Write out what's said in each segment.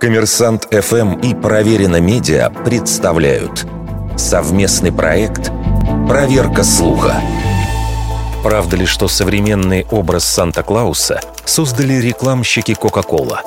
Коммерсант ФМ и Проверено Медиа представляют совместный проект «Проверка слуха». Правда ли, что современный образ Санта-Клауса создали рекламщики Кока-Кола?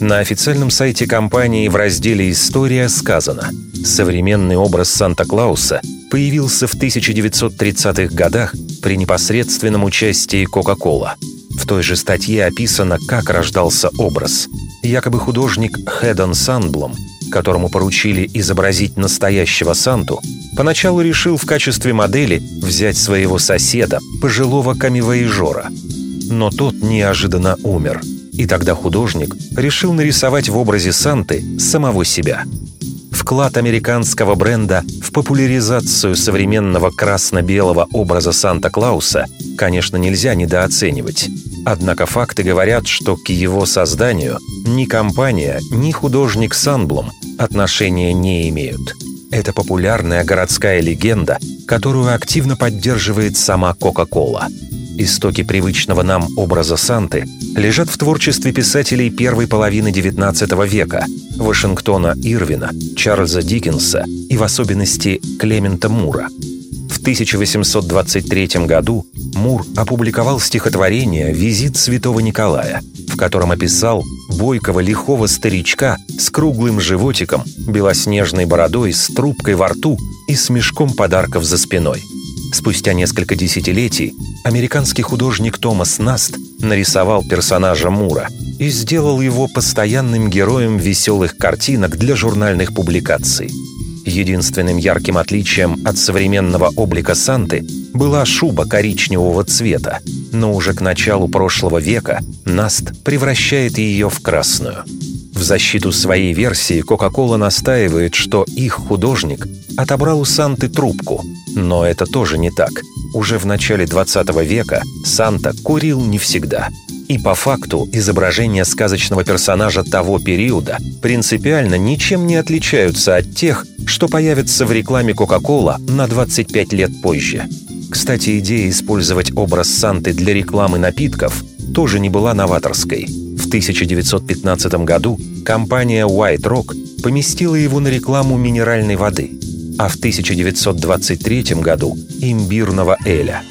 На официальном сайте компании в разделе «История» сказано «Современный образ Санта-Клауса появился в 1930-х годах при непосредственном участии Кока-Кола. В той же статье описано, как рождался образ. Якобы художник Хедон Санблом, которому поручили изобразить настоящего Санту, поначалу решил в качестве модели взять своего соседа, пожилого камевоежора. Но тот неожиданно умер. И тогда художник решил нарисовать в образе Санты самого себя – Вклад американского бренда в популяризацию современного красно-белого образа Санта-Клауса, конечно, нельзя недооценивать. Однако факты говорят, что к его созданию ни компания, ни художник Санблум отношения не имеют. Это популярная городская легенда, которую активно поддерживает сама Кока-Кола. Истоки привычного нам образа Санты лежат в творчестве писателей первой половины XIX века Вашингтона Ирвина, Чарльза Диккенса и в особенности Клемента Мура. В 1823 году Мур опубликовал стихотворение «Визит святого Николая», в котором описал бойкого лихого старичка с круглым животиком, белоснежной бородой, с трубкой во рту и с мешком подарков за спиной – Спустя несколько десятилетий американский художник Томас Наст нарисовал персонажа Мура и сделал его постоянным героем веселых картинок для журнальных публикаций. Единственным ярким отличием от современного облика Санты была шуба коричневого цвета, но уже к началу прошлого века Наст превращает ее в красную. В защиту своей версии Кока-Кола настаивает, что их художник отобрал у Санты трубку. Но это тоже не так. Уже в начале 20 века Санта курил не всегда. И по факту изображения сказочного персонажа того периода принципиально ничем не отличаются от тех, что появятся в рекламе Кока-Кола на 25 лет позже. Кстати, идея использовать образ Санты для рекламы напитков тоже не была новаторской. В 1915 году компания White Rock поместила его на рекламу минеральной воды, а в 1923 году – имбирного эля.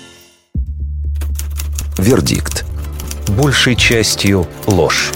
Вердикт. Большей частью ложь.